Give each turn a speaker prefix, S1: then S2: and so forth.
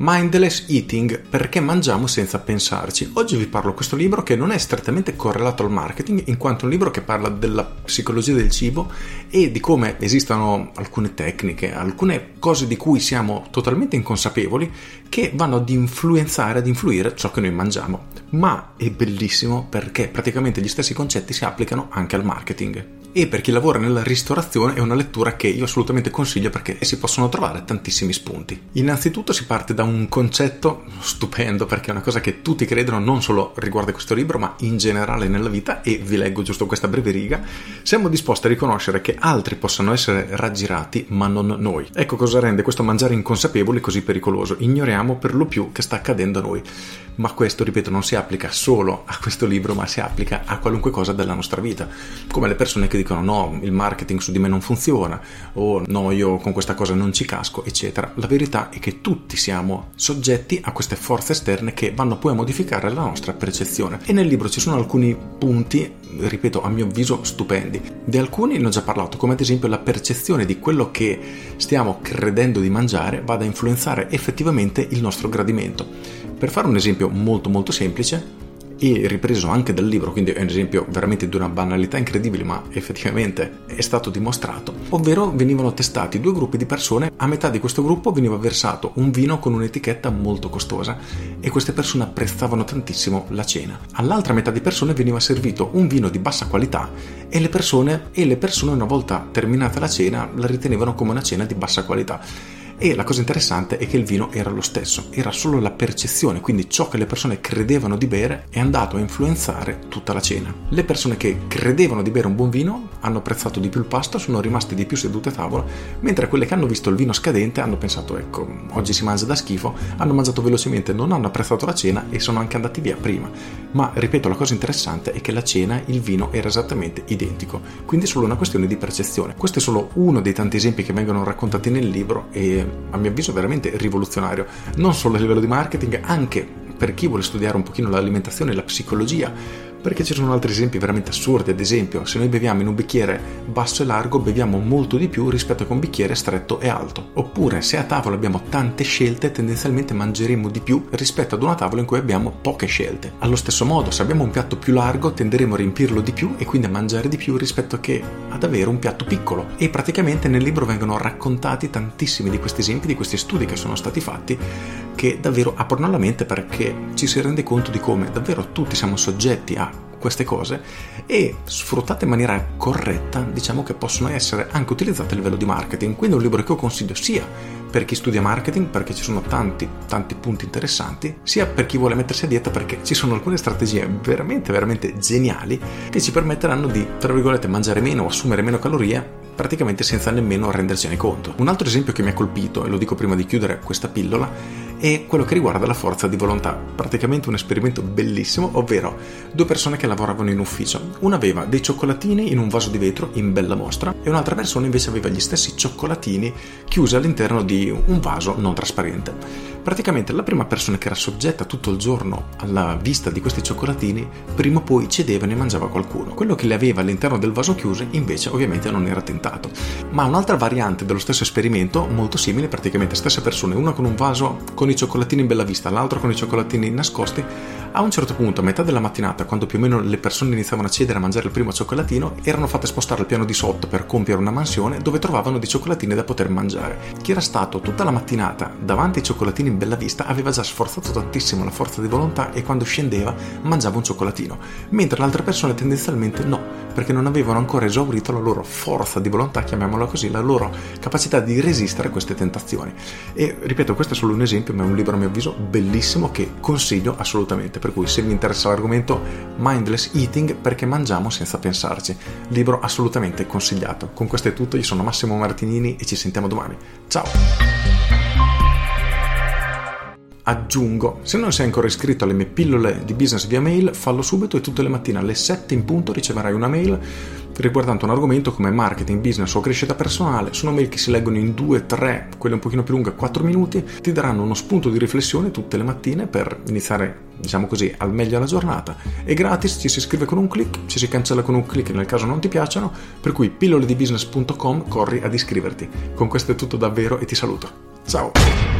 S1: Mindless Eating, perché mangiamo senza pensarci. Oggi vi parlo di questo libro che non è strettamente correlato al marketing, in quanto è un libro che parla della psicologia del cibo e di come esistono alcune tecniche, alcune cose di cui siamo totalmente inconsapevoli che vanno ad influenzare, ad influire ciò che noi mangiamo. Ma è bellissimo perché praticamente gli stessi concetti si applicano anche al marketing e per chi lavora nella ristorazione è una lettura che io assolutamente consiglio perché si possono trovare tantissimi spunti. Innanzitutto si parte da un concetto stupendo perché è una cosa che tutti credono non solo riguardo questo libro ma in generale nella vita e vi leggo giusto questa breve riga. Siamo disposti a riconoscere che altri possano essere raggirati ma non noi. Ecco cosa rende questo mangiare inconsapevoli così pericoloso. Ignoriamo per lo più che sta accadendo a noi. Ma questo, ripeto, non si applica solo a questo libro ma si applica a qualunque cosa della nostra vita. Come le persone che no, il marketing su di me non funziona o no, io con questa cosa non ci casco, eccetera. La verità è che tutti siamo soggetti a queste forze esterne che vanno poi a modificare la nostra percezione. E nel libro ci sono alcuni punti, ripeto, a mio avviso stupendi. Di alcuni ne ho già parlato, come ad esempio la percezione di quello che stiamo credendo di mangiare vada a influenzare effettivamente il nostro gradimento. Per fare un esempio molto molto semplice, e ripreso anche dal libro, quindi è un esempio veramente di una banalità incredibile, ma effettivamente è stato dimostrato, ovvero venivano testati due gruppi di persone, a metà di questo gruppo veniva versato un vino con un'etichetta molto costosa e queste persone apprezzavano tantissimo la cena. All'altra metà di persone veniva servito un vino di bassa qualità e le persone, e le persone una volta terminata la cena la ritenevano come una cena di bassa qualità. E la cosa interessante è che il vino era lo stesso, era solo la percezione, quindi ciò che le persone credevano di bere è andato a influenzare tutta la cena. Le persone che credevano di bere un buon vino hanno apprezzato di più il pasto, sono rimaste di più sedute a tavola, mentre quelle che hanno visto il vino scadente hanno pensato ecco, oggi si mangia da schifo, hanno mangiato velocemente, non hanno apprezzato la cena e sono anche andati via prima. Ma ripeto, la cosa interessante è che la cena, il vino era esattamente identico, quindi è solo una questione di percezione. Questo è solo uno dei tanti esempi che vengono raccontati nel libro e a mio avviso veramente rivoluzionario, non solo a livello di marketing, anche per chi vuole studiare un pochino l'alimentazione e la psicologia perché ci sono altri esempi veramente assurdi, ad esempio se noi beviamo in un bicchiere basso e largo beviamo molto di più rispetto a un bicchiere stretto e alto, oppure se a tavola abbiamo tante scelte tendenzialmente mangeremo di più rispetto ad una tavola in cui abbiamo poche scelte. Allo stesso modo se abbiamo un piatto più largo tenderemo a riempirlo di più e quindi a mangiare di più rispetto che ad avere un piatto piccolo e praticamente nel libro vengono raccontati tantissimi di questi esempi, di questi studi che sono stati fatti che davvero aprono la mente perché ci si rende conto di come davvero tutti siamo soggetti a queste cose e sfruttate in maniera corretta diciamo che possono essere anche utilizzate a livello di marketing quindi è un libro che io consiglio sia per chi studia marketing perché ci sono tanti tanti punti interessanti sia per chi vuole mettersi a dieta perché ci sono alcune strategie veramente veramente geniali che ci permetteranno di tra virgolette mangiare meno o assumere meno calorie praticamente senza nemmeno rendercene conto. Un altro esempio che mi ha colpito, e lo dico prima di chiudere questa pillola, è quello che riguarda la forza di volontà. Praticamente un esperimento bellissimo, ovvero due persone che lavoravano in ufficio. Una aveva dei cioccolatini in un vaso di vetro in bella mostra e un'altra persona invece aveva gli stessi cioccolatini chiusi all'interno di un vaso non trasparente. Praticamente la prima persona che era soggetta tutto il giorno alla vista di questi cioccolatini, prima o poi cedeva e ne mangiava qualcuno. Quello che le aveva all'interno del vaso chiuso invece ovviamente non era tentato. Ma un'altra variante dello stesso esperimento, molto simile, praticamente stesse persone, una con un vaso con i cioccolatini in bella vista, l'altro con i cioccolatini nascosti, a un certo punto, a metà della mattinata, quando più o meno le persone iniziavano a cedere a mangiare il primo cioccolatino, erano fatte spostare al piano di sotto per compiere una mansione dove trovavano dei cioccolatini da poter mangiare. Chi era stato tutta la mattinata davanti ai cioccolatini in bella vista aveva già sforzato tantissimo la forza di volontà e quando scendeva mangiava un cioccolatino, mentre le altre persone tendenzialmente no, perché non avevano ancora esaurito la loro forza di volontà, chiamiamola così, la loro capacità di resistere a queste tentazioni. E ripeto, questo è solo un esempio, ma è un libro a mio avviso bellissimo che consiglio assolutamente per cui se vi interessa l'argomento Mindless Eating perché mangiamo senza pensarci, libro assolutamente consigliato. Con questo è tutto, io sono Massimo Martinini e ci sentiamo domani. Ciao! Aggiungo, se non sei ancora iscritto alle mie pillole di business via mail, fallo subito e tutte le mattine alle 7 in punto riceverai una mail riguardante un argomento come marketing, business o crescita personale. Sono mail che si leggono in 2, 3, quelle un pochino più lunghe, 4 minuti, ti daranno uno spunto di riflessione tutte le mattine per iniziare, diciamo così, al meglio la giornata. È gratis, ci si iscrive con un clic, ci si cancella con un clic nel caso non ti piacciono, per cui pilloledibusiness.com corri ad iscriverti. Con questo è tutto davvero e ti saluto. Ciao!